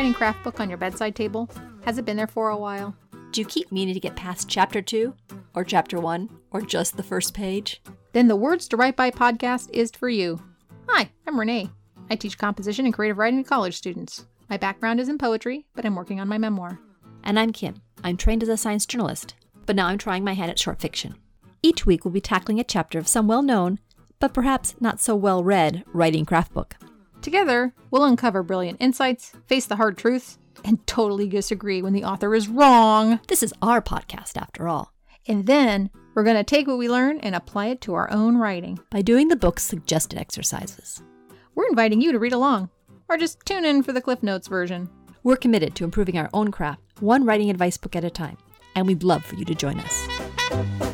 Is there a writing craft book on your bedside table? Has it been there for a while? Do you keep meaning to get past chapter two, or chapter one, or just the first page? Then the Words to Write By podcast is for you. Hi, I'm Renee. I teach composition and creative writing to college students. My background is in poetry, but I'm working on my memoir. And I'm Kim. I'm trained as a science journalist, but now I'm trying my hand at short fiction. Each week we'll be tackling a chapter of some well known, but perhaps not so well read, writing craft book. Together, we'll uncover brilliant insights, face the hard truths, and totally disagree when the author is wrong. This is our podcast, after all. And then we're going to take what we learn and apply it to our own writing. By doing the book's suggested exercises, We're inviting you to read along, or just tune in for the Cliff Notes version. we're committed to improving our own craft, one writing advice book at a time, and we'd love for you to join us.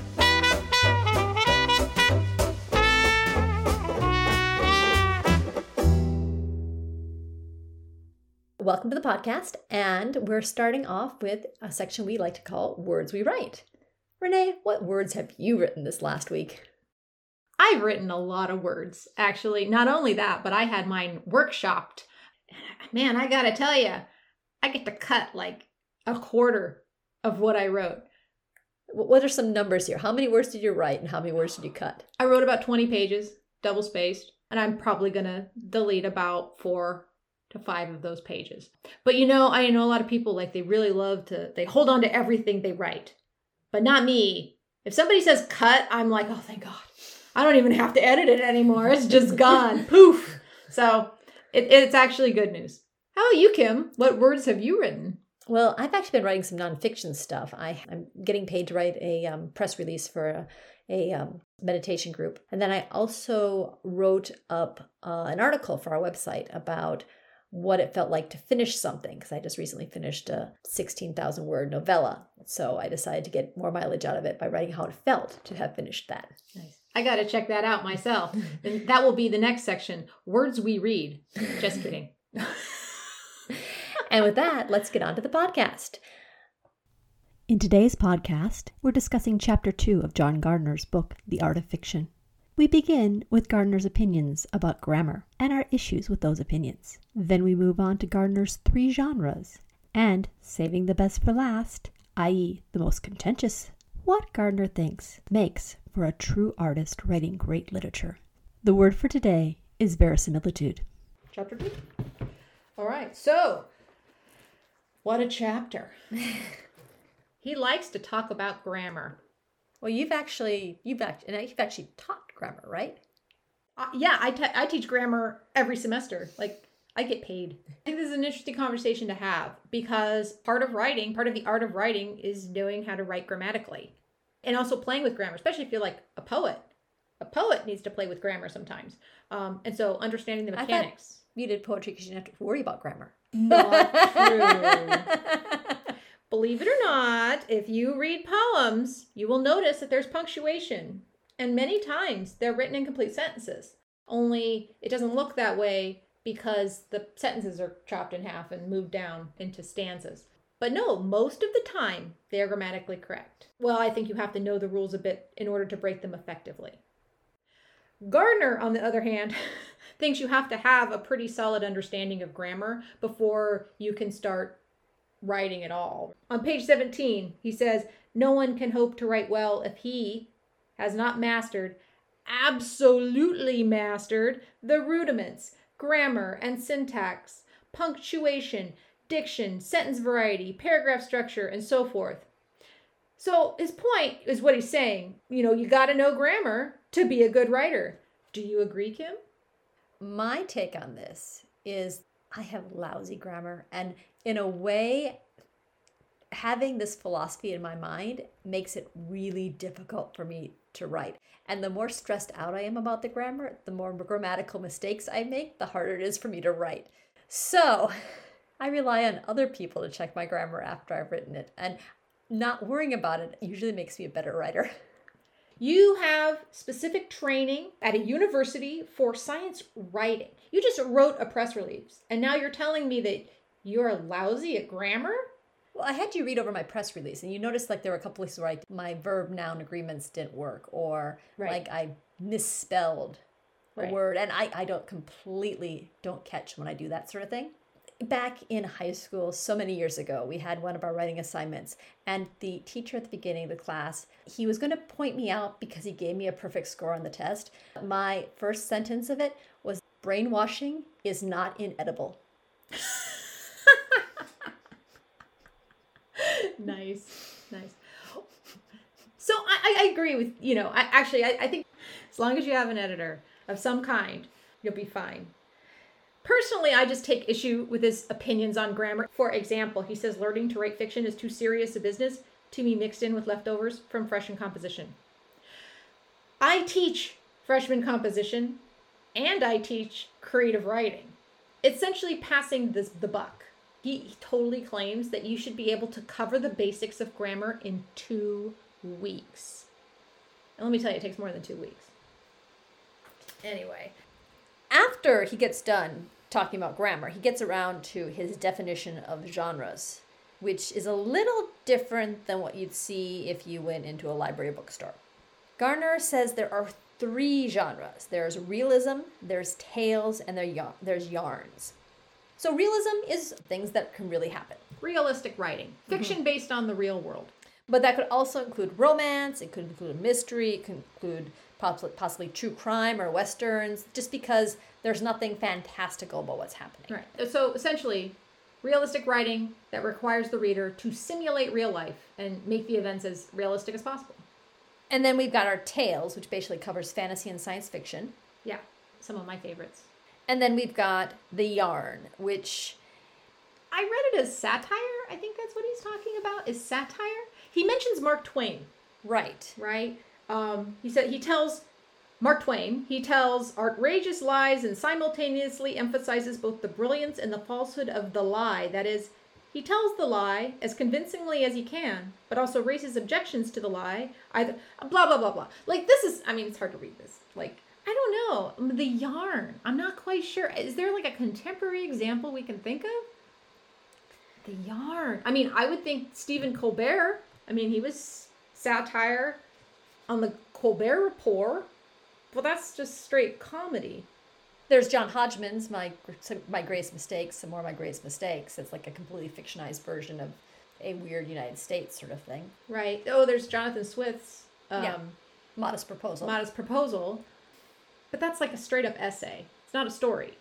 Welcome to the podcast, and we're starting off with a section we like to call Words We Write. Renee, what words have you written this last week? I've written a lot of words, actually. Not only that, but I had mine workshopped. Man, I gotta tell you, I get to cut like a quarter of what I wrote. What are some numbers here? How many words did you write, and how many words did you cut? I wrote about 20 pages, double spaced, and I'm probably gonna delete about four to five of those pages. But you know, I know a lot of people like they really love to, they hold on to everything they write, but not me. If somebody says cut, I'm like, oh, thank God. I don't even have to edit it anymore. It's just gone. Poof. So it, it's actually good news. How about you, Kim? What words have you written? Well, I've actually been writing some nonfiction stuff. I, I'm getting paid to write a um, press release for a, a um, meditation group. And then I also wrote up uh, an article for our website about what it felt like to finish something because I just recently finished a 16,000 word novella. So I decided to get more mileage out of it by writing how it felt to have finished that. Nice. I got to check that out myself. and that will be the next section words we read. Just kidding. And with that, let's get on to the podcast. In today's podcast, we're discussing Chapter 2 of John Gardner's book, The Art of Fiction. We begin with Gardner's opinions about grammar and our issues with those opinions. Then we move on to Gardner's three genres and, saving the best for last, i.e., the most contentious, what Gardner thinks makes for a true artist writing great literature. The word for today is verisimilitude. Chapter two. All right. So, what a chapter. he likes to talk about grammar. Well, you've actually you've actually you've actually taught grammar, right? Uh, yeah, I te- I teach grammar every semester. Like, I get paid. I think this is an interesting conversation to have because part of writing, part of the art of writing is knowing how to write grammatically and also playing with grammar, especially if you're like a poet. A poet needs to play with grammar sometimes. Um, and so understanding the mechanics. You did poetry because you didn't have to worry about grammar. Not true. Believe it or not, if you read poems, you will notice that there's punctuation. And many times they're written in complete sentences. Only it doesn't look that way because the sentences are chopped in half and moved down into stanzas. But no, most of the time they are grammatically correct. Well, I think you have to know the rules a bit in order to break them effectively. Gardner, on the other hand, thinks you have to have a pretty solid understanding of grammar before you can start writing at all. On page 17, he says, No one can hope to write well if he has not mastered, absolutely mastered, the rudiments, grammar and syntax, punctuation, diction, sentence variety, paragraph structure, and so forth. So his point is what he's saying. You know, you got to know grammar to be a good writer. Do you agree, Kim? My take on this is I have lousy grammar, and in a way, having this philosophy in my mind makes it really difficult for me to write. And the more stressed out I am about the grammar, the more grammatical mistakes I make, the harder it is for me to write. So I rely on other people to check my grammar after I've written it. And not worrying about it usually makes me a better writer. You have specific training at a university for science writing. You just wrote a press release, and now you're telling me that you're lousy at grammar? Well, I had you read over my press release, and you noticed like there were a couple places where I, my verb noun agreements didn't work, or Right. like I misspelled a Right. word, and I, I don't completely don't catch when I do that sort of thing. back in high school so many years ago we had one of our writing assignments and the teacher at the beginning of the class he was going to point me out because he gave me a perfect score on the test my first sentence of it was brainwashing is not inedible nice nice so I, I agree with you know I actually I, I think as long as you have an editor of some kind you'll be fine Personally, I just take issue with his opinions on grammar. For example, he says learning to write fiction is too serious a business to be mixed in with leftovers from freshman composition. I teach freshman composition and I teach creative writing. Essentially passing this, the buck. He, totally claims that you should be able to cover the basics of grammar in two weeks. And let me tell you, it takes more than two weeks. Anyway, after he gets done talking about grammar, he gets around to his definition of genres, which is a little different than what you'd see if you went into a library bookstore. Gardner says there are three genres there's realism, there's tales, and there's yarns. So, realism is things that can really happen. Realistic writing, fiction mm-hmm. based on the real world. But that could also include romance, it could include mystery, it could include possibly, possibly true crime or westerns, just because there's nothing fantastical about what's happening. Right. So essentially, realistic writing that requires the reader to simulate real life and make the events as realistic as possible. And then we've got our tales, which basically covers fantasy and science fiction. Yeah, some of my favorites. And then we've got the yarn, which I read it as satire. I think that's what he's talking about. Is satire? He mentions Mark Twain. Right. Right. Um, he said he tells Mark Twain, he tells outrageous lies and simultaneously emphasizes both the brilliance and the falsehood of the lie. That is, he tells the lie as convincingly as he can, but also raises objections to the lie. Either blah blah blah blah. Like this is, I mean, it's hard to read this. Like I don't know the yarn. I'm not quite sure. Is there like a contemporary example we can think of? The yarn. I mean, I would think Stephen Colbert. I mean, he was satire on the Colbert Report well, that's just straight comedy. There's John Hodgman's My My Greatest Mistakes, some more of My Greatest Mistakes. It's like a completely fictionized version of a weird United States sort of thing. Right. Oh, there's Jonathan Swift's um, yeah. Modest Proposal. Modest Proposal. But that's like a straight up essay. It's not a story.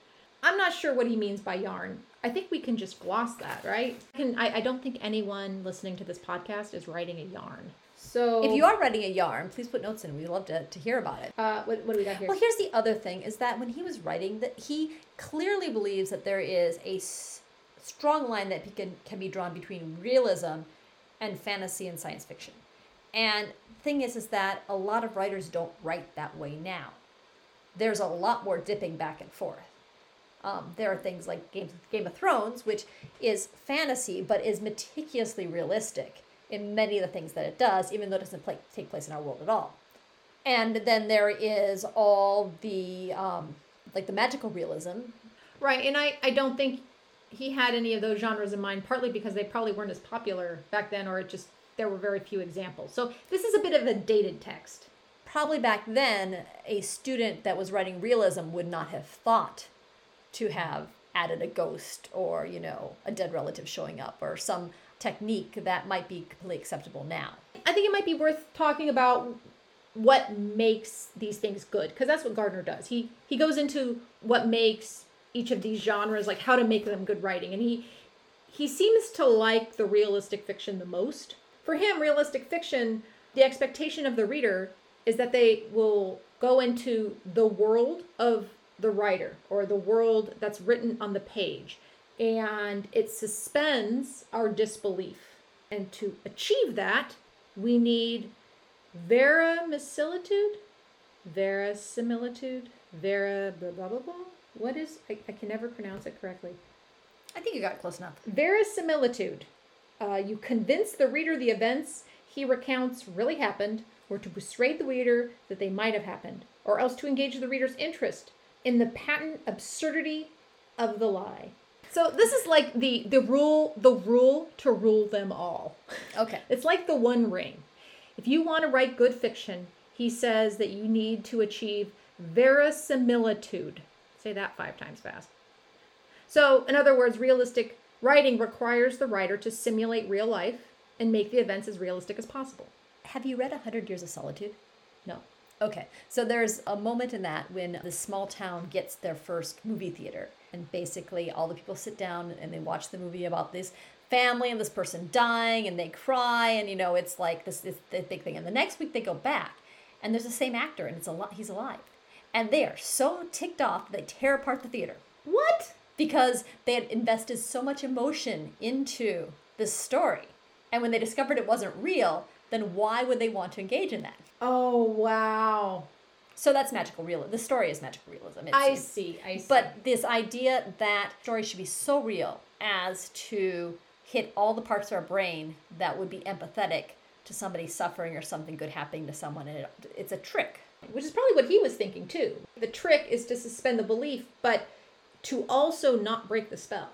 I'm not sure what he means by yarn. I think we can just gloss that, right? Can I, I don't think anyone listening to this podcast is writing a yarn. So if you are writing a yarn, please put notes in. We'd love to, to hear about it. Uh, what, what do we got here? Well, here's the other thing: is that when he was writing, that he clearly believes that there is a s- strong line that can can be drawn between realism and fantasy and science fiction. And the thing is, is that a lot of writers don't write that way now. There's a lot more dipping back and forth. Um, there are things like Game, Game of Thrones, which is fantasy but is meticulously realistic in many of the things that it does, even though it doesn't play, take place in our world at all. And then there is all the um, like the magical realism. Right, and I, I don't think he had any of those genres in mind, partly because they probably weren't as popular back then, or it just there were very few examples. So this is a bit of a dated text. Probably back then, a student that was writing realism would not have thought to have added a ghost or, you know, a dead relative showing up or some technique that might be completely acceptable now. I think it might be worth talking about what makes these things good because that's what Gardner does. He he goes into what makes each of these genres like how to make them good writing and he he seems to like the realistic fiction the most. For him realistic fiction the expectation of the reader is that they will go into the world of the writer or the world that's written on the page and it suspends our disbelief. And to achieve that, we need verisimilitude, verisimilitude, vera blah blah blah blah. What is? I, I can never pronounce it correctly. I think you got close enough. Verisimilitude. Uh, you convince the reader the events he recounts really happened, or to persuade the reader that they might have happened, or else to engage the reader's interest in the patent absurdity of the lie. So this is like the the rule the rule to rule them all. Okay. It's like the one ring. If you want to write good fiction, he says that you need to achieve verisimilitude. Say that 5 times fast. So, in other words, realistic writing requires the writer to simulate real life and make the events as realistic as possible. Have you read A Hundred Years of Solitude? No. Okay, so there's a moment in that when the small town gets their first movie theater, and basically all the people sit down and they watch the movie about this family and this person dying, and they cry, and you know it's like this, this, this big thing. And the next week they go back, and there's the same actor, and it's a lot. He's alive, and they are so ticked off they tear apart the theater. What? Because they had invested so much emotion into this story, and when they discovered it wasn't real, then why would they want to engage in that? Oh, wow. So that's magical realism. The story is magical realism. It's, I see. I see. But this idea that stories should be so real as to hit all the parts of our brain that would be empathetic to somebody suffering or something good happening to someone, and it, it's a trick. which is probably what he was thinking too. The trick is to suspend the belief, but to also not break the spell.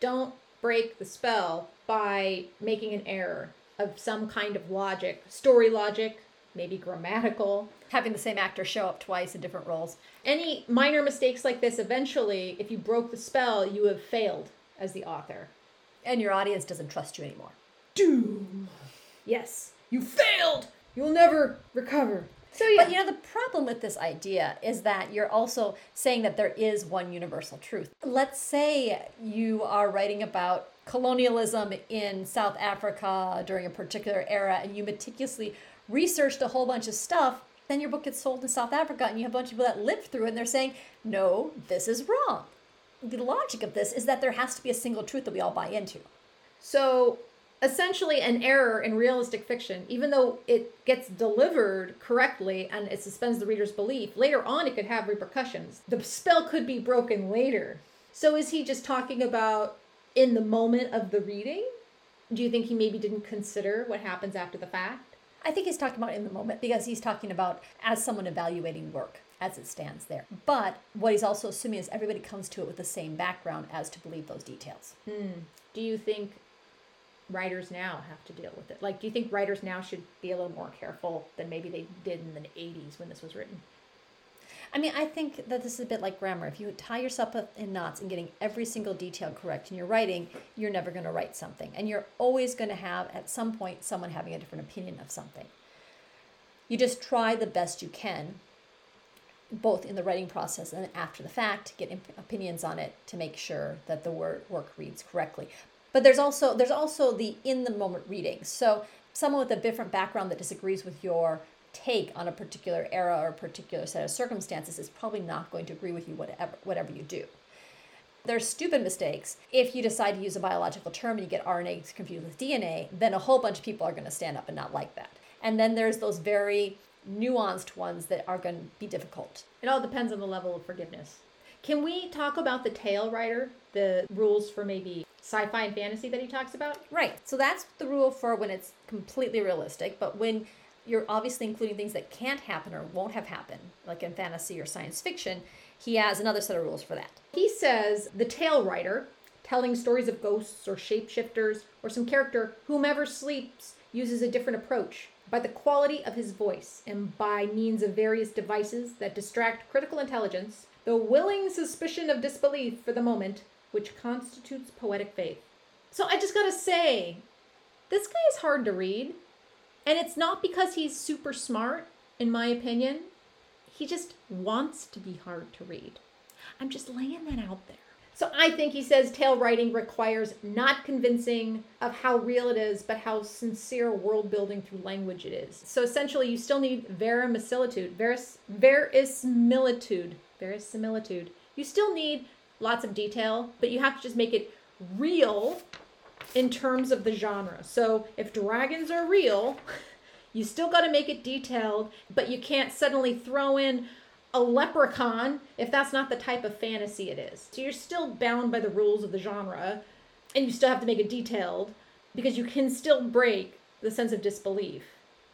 Don't break the spell by making an error of some kind of logic, story logic, maybe grammatical. Having the same actor show up twice in different roles. Any minor mistakes like this, eventually, if you broke the spell, you have failed as the author. And your audience doesn't trust you anymore. Doom. Yes, you failed. You'll never recover. So yeah, But you know, the problem with this idea is that you're also saying that there is one universal truth. Let's say you are writing about colonialism in South Africa during a particular era and you meticulously researched a whole bunch of stuff. Then your book gets sold in South Africa and you have a bunch of people that lived through it and they're saying, no, this is wrong. The logic of this is that there has to be a single truth that we all buy into. So essentially, an error in realistic fiction, even though it gets delivered correctly and it suspends the reader's belief, later on it could have repercussions. The spell could be broken later. So is he just talking about in the moment of the reading? Do you think he maybe didn't consider what happens after the fact? I think he's talking about in the moment because he's talking about as someone evaluating work as it stands there. But what he's also assuming is everybody comes to it with the same background as to believe those details. Hmm. Do you think writers now have to deal with it? Like, do you think writers now should be a little more careful than maybe they did in the 80s when this was written? I mean, I think that this is a bit like grammar. If you tie yourself up in knots and getting every single detail correct in your writing, you're never going to write something. And you're always going to have, at some point, someone having a different opinion of something. You just try the best you can, both in the writing process and after the fact, get opinions on it to make sure that the word work reads correctly. But there's also there's also the in the moment reading. So someone with a different background that disagrees with your take on a particular era or a particular set of circumstances is probably not going to agree with you whatever whatever you do. There's stupid mistakes. If you decide to use a biological term and you get RNA confused with DNA, then a whole bunch of people are going to stand up and not like that. And then there's those very nuanced ones that are going to be difficult. It all depends on the level of forgiveness. Can we talk about the tale writer, the rules for maybe sci fi and fantasy that he talks about? Right. So that's the rule for when it's completely realistic. But when you're obviously including things that can't happen or won't have happened, like in fantasy or science fiction, he has another set of rules for that. He says the tale writer, telling stories of ghosts or shapeshifters or some character, whomever sleeps, uses a different approach by the quality of his voice and by means of various devices that distract critical intelligence, the willing suspicion of disbelief for the moment, which constitutes poetic faith. So I just gotta say, this guy is hard to read. And it's not because he's super smart, in my opinion. He just wants to be hard to read. I'm just laying that out there. So I think he says tale writing requires not convincing of how real it is, but how sincere world building through language it is. So essentially, you still need verisimilitude, veris, verisimilitude, verisimilitude. You still need lots of detail, but you have to just make it real in terms of the genre. So if dragons are real, you still got to make it detailed, but you can't suddenly throw in a leprechaun if that's not the type of fantasy it is. So you're still bound by the rules of the genre, and you still have to make it detailed because you can still break the sense of disbelief.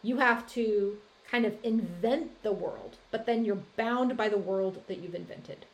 You have to kind of invent the world, but then you're bound by the world that you've invented.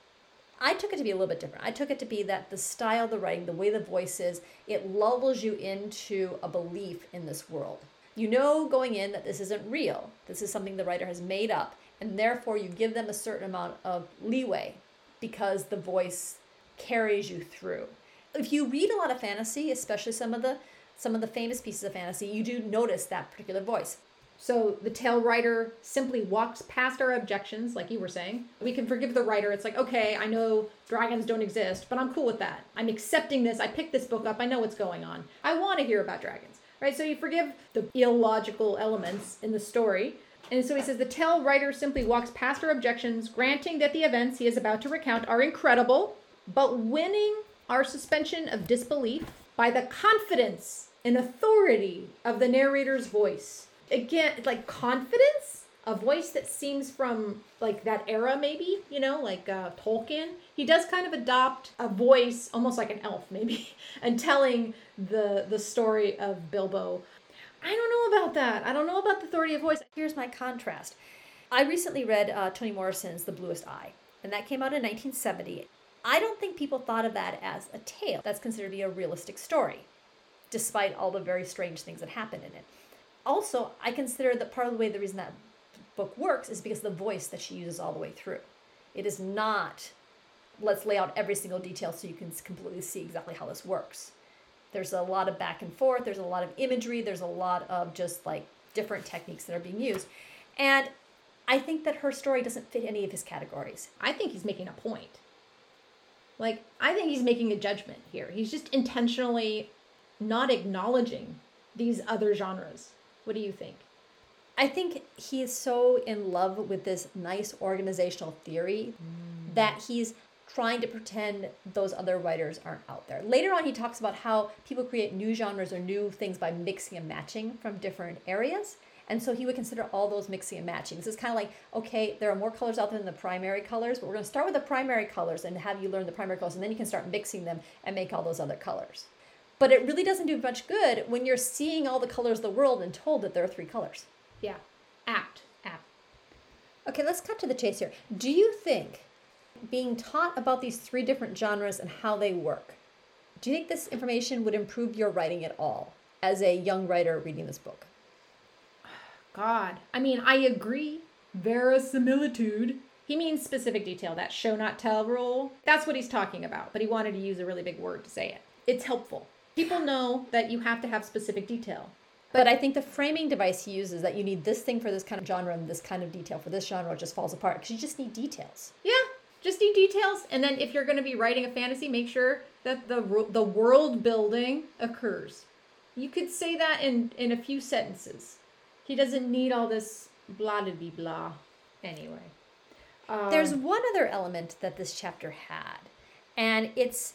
I took it to be a little bit different. I took it to be that the style the writing, the way the voice is, it lulls you into a belief in this world. You know going in that this isn't real. This is something the writer has made up, and therefore you give them a certain amount of leeway because the voice carries you through. If you read a lot of fantasy, especially some of the some of the famous pieces of fantasy, you do notice that particular voice. So the tale writer simply walks past our objections, like you were saying. We can forgive the writer. It's like, okay, I know dragons don't exist, but I'm cool with that. I'm accepting this. I picked this book up. I know what's going on. I want to hear about dragons, right? So you forgive the illogical elements in the story. And so he says the tale writer simply walks past our objections, granting that the events he is about to recount are incredible, but winning our suspension of disbelief by the confidence and authority of the narrator's voice again like confidence a voice that seems from like that era maybe you know like uh, tolkien he does kind of adopt a voice almost like an elf maybe and telling the the story of bilbo. I don't know about that. I don't know about the authority of voice. Here's my contrast. I recently read uh, toni morrison's the bluest eye and that came out in 1970 i don't think people thought of that as a tale. That's considered to be a realistic story despite all the very strange things that happen in it also, I consider that part of the way the reason that book works is because the voice that she uses all the way through. It is not, let's lay out every single detail so you can completely see exactly how this works. There's a lot of back and forth, there's a lot of imagery, there's a lot of just like different techniques that are being used. And I think that her story doesn't fit any of his categories. I think he's making a point. Like, I think he's making a judgment here. He's just intentionally not acknowledging these other genres. What do you think? I think he's so in love with this nice organizational theory mm. that he's trying to pretend those other writers aren't out there. Later on, he talks about how people create new genres or new things by mixing and matching from different areas. And so he would consider all those mixing and matching. This is kind of like, okay, there are more colors out there than the primary colors, but we're going to start with the primary colors and have you learn the primary colors, and then you can start mixing them and make all those other colors. But it really doesn't do much good when you're seeing all the colors of the world and told that there are three colors. Yeah. Apt. Apt. Okay, let's cut to the chase here. Do you think being taught about these three different genres and how they work, do you think this information would improve your writing at all as a young writer reading this book? God. I mean, I agree. Verisimilitude. He means specific detail, that show not tell rule. That's what he's talking about, but he wanted to use a really big word to say it. It's helpful people know that you have to have specific detail. But, but I think the framing device he uses that you need this thing for this kind of genre and this kind of detail for this genre just falls apart because you just need details. Yeah, just need details. And then if you're going to be writing a fantasy, make sure that the the world building occurs. You could say that in in a few sentences. He doesn't need all this blah blah blah blah. Anyway, um, there's one other element that this chapter had, and it's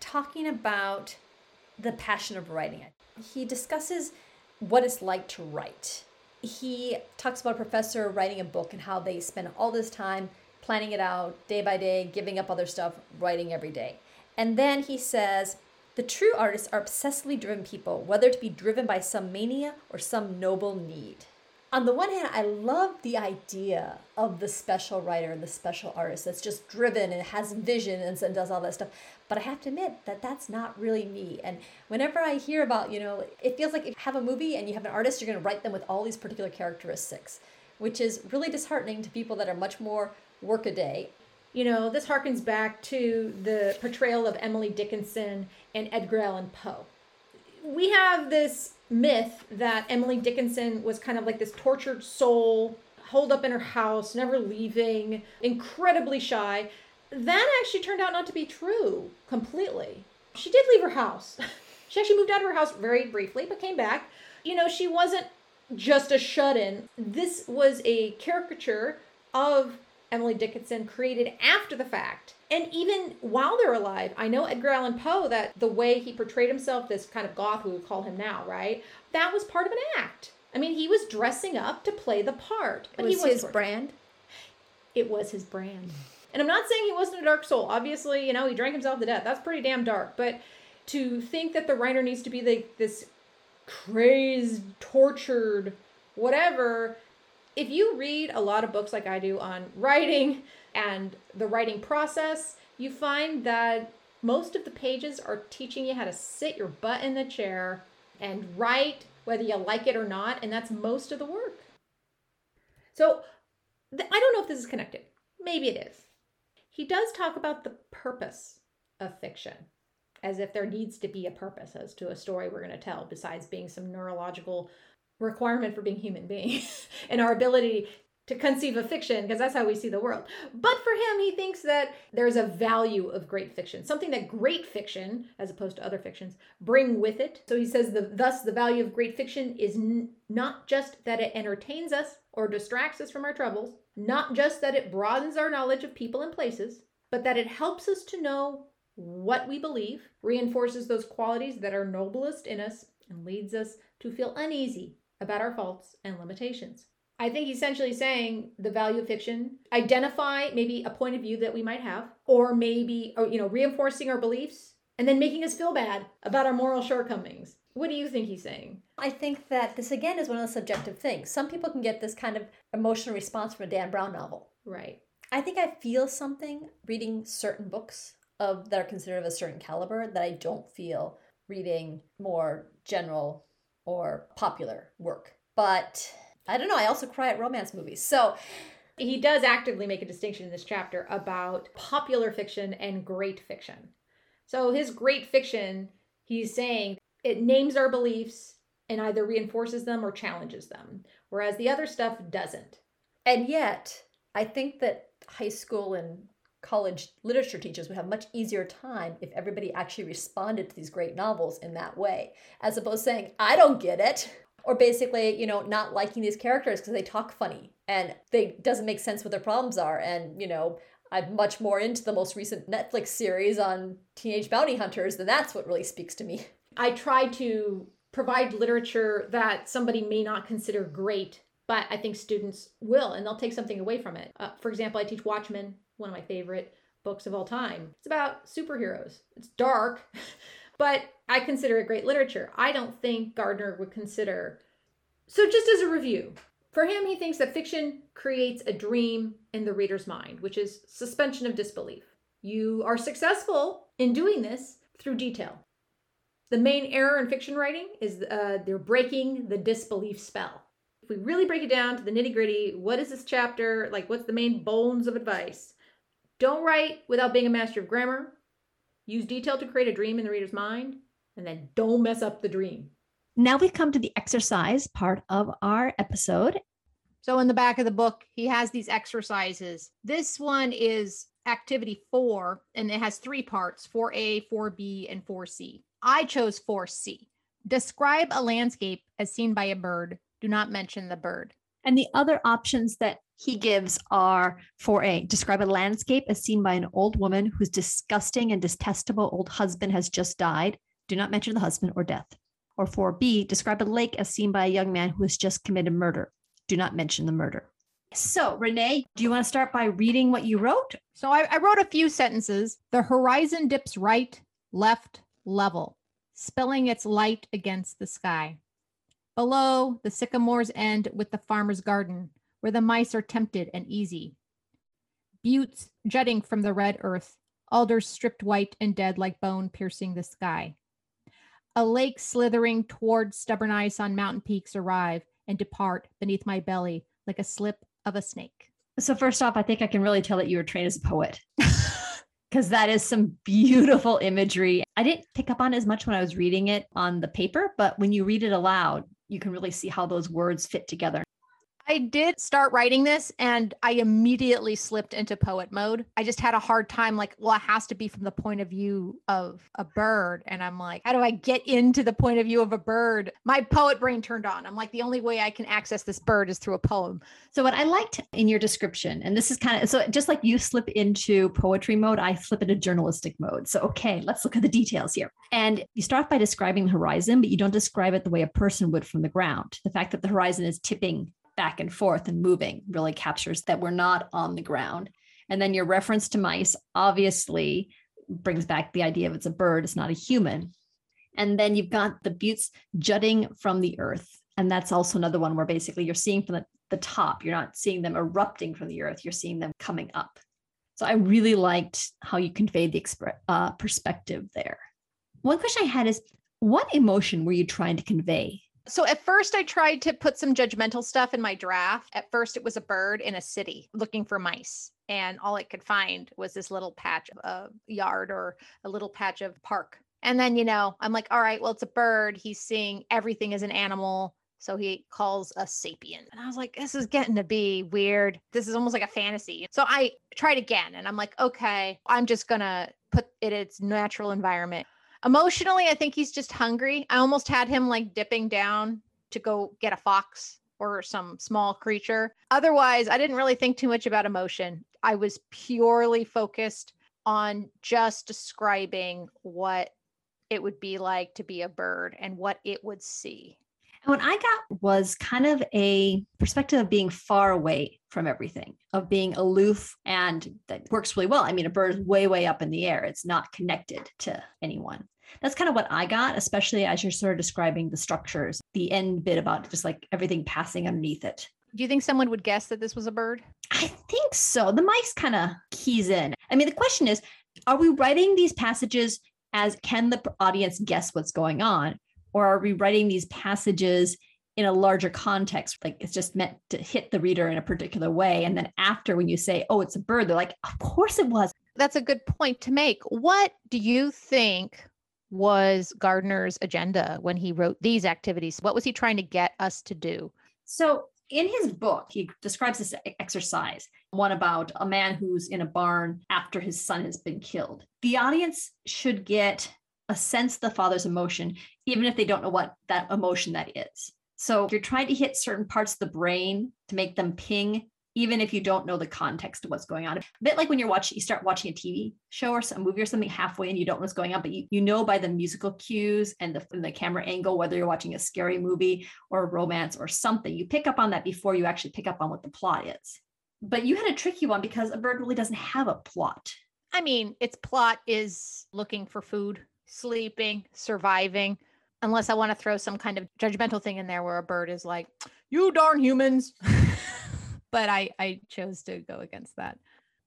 talking about the passion of writing it. He discusses what it's like to write. He talks about a professor writing a book and how they spend all this time planning it out day by day, giving up other stuff, writing every day. And then he says, the true artists are obsessively driven people, whether to be driven by some mania or some noble need on the one hand, I love the idea of the special writer and the special artist that's just driven and has vision and, and does all that stuff. But I have to admit that that's not really me. And whenever I hear about, you know, it feels like if you have a movie and you have an artist, you're going to write them with all these particular characteristics, which is really disheartening to people that are much more workaday. You know, this harkens back to the portrayal of Emily Dickinson and Edgar Allan Poe. We have this myth that Emily Dickinson was kind of like this tortured soul, holed up in her house, never leaving, incredibly shy. That actually turned out not to be true completely. She did leave her house. she actually moved out of her house very briefly, but came back. You know, she wasn't just a shut in. This was a caricature of Emily Dickinson created after the fact and even while they're alive, I know Edgar Allan Poe that the way he portrayed himself, this kind of goth we would call him now, right? That was part of an act. I mean, he was dressing up to play the part. But was he was his brand. It was his brand. And I'm not saying he wasn't a dark soul. Obviously, you know, he drank himself to death. That's pretty damn dark. But to think that the writer needs to be like this crazed, tortured, whatever. If you read a lot of books like I do on writing, and the writing process, you find that most of the pages are teaching you how to sit your butt in the chair and write whether you like it or not, and that's most of the work. So th- I don't know if this is connected. Maybe it is. He does talk about the purpose of fiction, as if there needs to be a purpose as to a story we're going to tell, besides being some neurological requirement for being human beings and our ability to conceive of fiction because that's how we see the world. But for him, he thinks that there's a value of great fiction, something that great fiction, as opposed to other fictions, bring with it. So he says, the, thus, the value of great fiction is n- not just that it entertains us or distracts us from our troubles, not just that it broadens our knowledge of people and places, but that it helps us to know what we believe, reinforces those qualities that are noblest in us, and leads us to feel uneasy about our faults and limitations. I think essentially saying the value of fiction, identify maybe a point of view that we might have, or maybe, or, you know, reinforcing our beliefs and then making us feel bad about our moral shortcomings. What do you think he's saying? I think that this again is one of the subjective things. Some people can get this kind of emotional response from a Dan Brown novel. Right. I think I feel something reading certain books of that are considered of a certain caliber that I don't feel reading more general or popular work. But I don't know. I also cry at romance movies. So he does actively make a distinction in this chapter about popular fiction and great fiction. So his great fiction, he's saying it names our beliefs and either reinforces them or challenges them, whereas the other stuff doesn't. And yet, I think that high school and college literature teachers would have much easier time if everybody actually responded to these great novels in that way, as opposed to saying, I don't get it. Or basically, you know, not liking these characters because they talk funny and they doesn't make sense what their problems are. And, you know, I'm much more into the most recent Netflix series on teenage bounty hunters, then that's what really speaks to me. I try to provide literature that somebody may not consider great, but I think students will, and they'll take something away from it. Uh, for example, I teach Watchmen one of my favorite books of all time. It's about superheroes. It's dark, but I consider it great literature. I don't think Gardner would consider. So, just as a review, for him, he thinks that fiction creates a dream in the reader's mind, which is suspension of disbelief. You are successful in doing this through detail. The main error in fiction writing is uh, they're breaking the disbelief spell. If we really break it down to the nitty gritty, what is this chapter? Like, what's the main bones of advice? Don't write without being a master of grammar. Use detail to create a dream in the reader's mind, and then don't mess up the dream. Now we come to the exercise part of our episode. So, in the back of the book, he has these exercises. This one is activity four, and it has three parts 4A, 4B, and 4C. I chose 4C. Describe a landscape as seen by a bird. Do not mention the bird. And the other options that he gives are 4A, describe a landscape as seen by an old woman whose disgusting and detestable old husband has just died. Do not mention the husband or death. Or 4B, describe a lake as seen by a young man who has just committed murder. Do not mention the murder. So, Renee, do you want to start by reading what you wrote? So, I, I wrote a few sentences. The horizon dips right, left, level, spilling its light against the sky. Below, the sycamores end with the farmer's garden, where the mice are tempted and easy. Buttes jutting from the red earth, alders stripped white and dead like bone piercing the sky. A lake slithering toward stubborn ice on mountain peaks arrive and depart beneath my belly like a slip of a snake. So, first off, I think I can really tell that you were trained as a poet. because that is some beautiful imagery. I didn't pick up on as much when I was reading it on the paper, but when you read it aloud, you can really see how those words fit together. I did start writing this and I immediately slipped into poet mode. I just had a hard time, like, well, it has to be from the point of view of a bird. And I'm like, how do I get into the point of view of a bird? My poet brain turned on. I'm like, the only way I can access this bird is through a poem. So, what I liked in your description, and this is kind of so just like you slip into poetry mode, I flip into journalistic mode. So, okay, let's look at the details here. And you start by describing the horizon, but you don't describe it the way a person would from the ground. The fact that the horizon is tipping back and forth and moving really captures that we're not on the ground. And then your reference to mice obviously brings back the idea of it's a bird, it's not a human. And then you've got the buttes jutting from the earth. And that's also another one where basically you're seeing from the, the top, you're not seeing them erupting from the earth, you're seeing them coming up. So I really liked how you conveyed the expre- uh, perspective there. One question I had is what emotion were you trying to convey So at first, I tried to put some judgmental stuff in my draft. At first, it was a bird in a city looking for mice. And all it could find was this little patch of yard or a little patch of park. And then, you know, I'm like, all right, well, it's a bird. He's seeing everything as an animal. So he calls a sapien. And I was like, this is getting to be weird. This is almost like a fantasy. So I tried again and I'm like, okay, I'm just going to put it in its natural environment. Emotionally, I think he's just hungry. I almost had him like dipping down to go get a fox or some small creature. Otherwise, I didn't really think too much about emotion. I was purely focused on just describing what it would be like to be a bird and what it would see. And what I got was kind of a perspective of being far away from everything, of being aloof, and that works really well. I mean, a bird is way, way up in the air, it's not connected to anyone. That's kind of what I got, especially as you're sort of describing the structures, the end bit about just like everything passing underneath it. Do you think someone would guess that this was a bird? I think so. The mice kind of keys in. I mean, the question is are we writing these passages as can the audience guess what's going on? Or are we writing these passages in a larger context? Like it's just meant to hit the reader in a particular way. And then after, when you say, oh, it's a bird, they're like, of course it was. That's a good point to make. What do you think was Gardner's agenda when he wrote these activities? What was he trying to get us to do? So, in his book, he describes this exercise, one about a man who's in a barn after his son has been killed. The audience should get a sense the father's emotion, even if they don't know what that emotion that is. So if you're trying to hit certain parts of the brain to make them ping, even if you don't know the context of what's going on. A bit like when you're watching, you start watching a TV show or a movie or something halfway and you don't know what's going on, but you, you know by the musical cues and the, and the camera angle, whether you're watching a scary movie or a romance or something, you pick up on that before you actually pick up on what the plot is. But you had a tricky one because a bird really doesn't have a plot. I mean, its plot is looking for food sleeping, surviving, unless I want to throw some kind of judgmental thing in there where a bird is like, you darn humans. but I, I chose to go against that.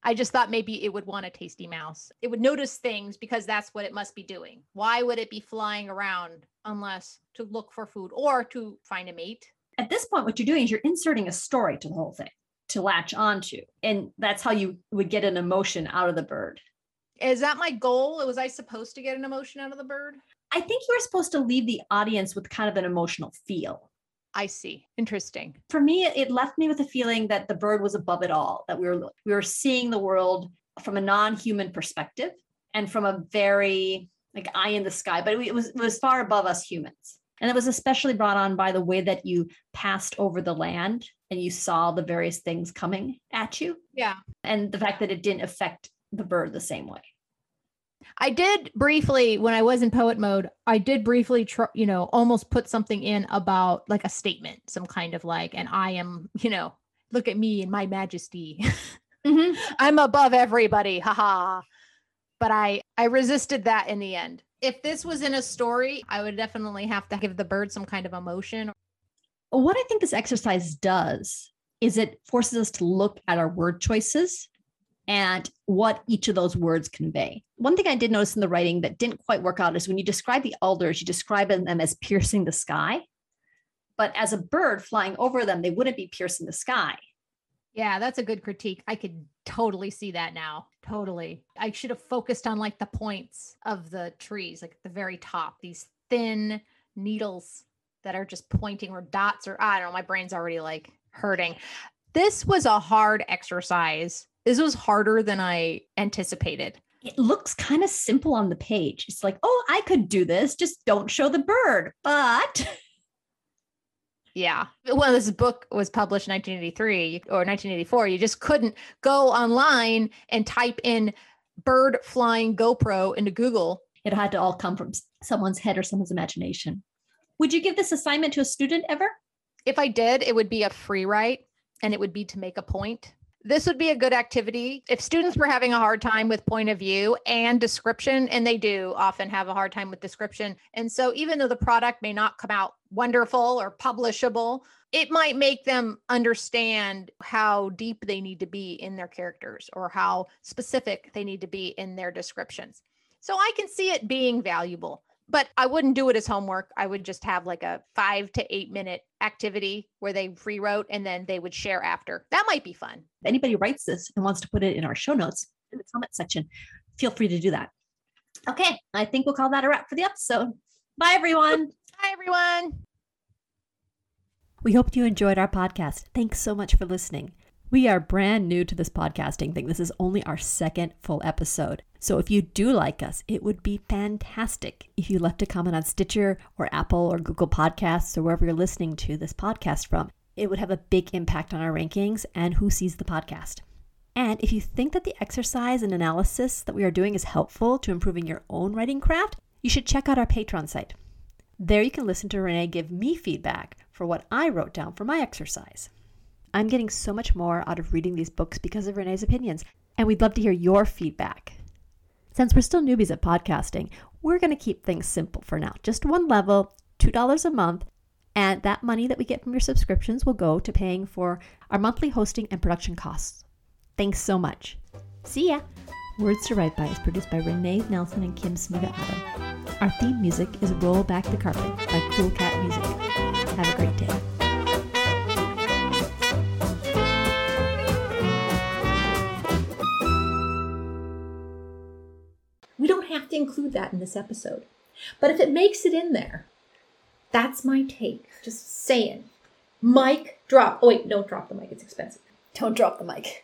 I just thought maybe it would want a tasty mouse. It would notice things because that's what it must be doing. Why would it be flying around unless to look for food or to find a mate? At this point, what you're doing is you're inserting a story to the whole thing to latch onto. And that's how you would get an emotion out of the bird. Is that my goal? Was I supposed to get an emotion out of the bird? I think you were supposed to leave the audience with kind of an emotional feel. I see. Interesting. For me, it left me with a feeling that the bird was above it all, that we were we were seeing the world from a non-human perspective and from a very like eye in the sky, but it was it was far above us humans. And it was especially brought on by the way that you passed over the land and you saw the various things coming at you. Yeah. And the fact that it didn't affect the bird the same way. I did briefly when I was in poet mode, I did briefly tr- you know, almost put something in about like a statement, some kind of like and I am, you know, look at me and my majesty. Mm-hmm. I'm above everybody. Haha. But I I resisted that in the end. If this was in a story, I would definitely have to give the bird some kind of emotion. What I think this exercise does is it forces us to look at our word choices and what each of those words convey. One thing I did notice in the writing that didn't quite work out is when you describe the alders, you describe them as piercing the sky. But as a bird flying over them, they wouldn't be piercing the sky. Yeah, that's a good critique. I could totally see that now. Totally. I should have focused on like the points of the trees, like at the very top, these thin needles that are just pointing or dots or I don't know, my brain's already like hurting. This was a hard exercise this was harder than I anticipated. It looks kind of simple on the page. It's like, oh, I could do this. Just don't show the bird. But yeah. When this book was published in 1983 or 1984, you just couldn't go online and type in bird flying GoPro into Google. It had to all come from someone's head or someone's imagination. Would you give this assignment to a student ever? If I did, it would be a free write and it would be to make a point this would be a good activity. If students were having a hard time with point of view and description and they do often have a hard time with description and so even though the product may not come out wonderful or publishable it might make them understand how deep they need to be in their characters or how specific they need to be in their descriptions. So i can see it being valuable but I wouldn't do it as homework. I would just have like a five to eight minute activity where they rewrote and then they would share after. That might be fun. If anybody writes this and wants to put it in our show notes in the comment section, feel free to do that. Okay, I think we'll call that a wrap for the episode. Bye, everyone. Bye, everyone. We hope you enjoyed our podcast. Thanks so much for listening. We are brand new to this podcasting thing. This is only our second full episode. So if you do like us, it would be fantastic if you left a comment on Stitcher or Apple or Google Podcasts or wherever you're listening to this podcast from. It would have a big impact on our rankings and who sees the podcast. And if you think that the exercise and analysis that we are doing is helpful to improving your own writing craft, you should check out our Patreon site. There you can listen to Renee give me feedback for what I wrote down for my exercise. I'm getting so much more out of reading these books because of Renee's opinions, and we'd love to hear your feedback. Since we're still newbies at podcasting, we're going to keep things simple for now. Just one level, $2 a month, and that money that we get from your subscriptions will go to paying for our monthly hosting and production costs. Thanks so much. See ya! Words to Write By is produced by Renee Nelson and Kim Smiga Adam. Our theme music is Roll Back the Carpet by Cool Cat Music. Have a great day. To include that in this episode. But if it makes it in there, that's my take. Just saying. Mic drop. Oh, wait, don't drop the mic. It's expensive. Don't drop the mic.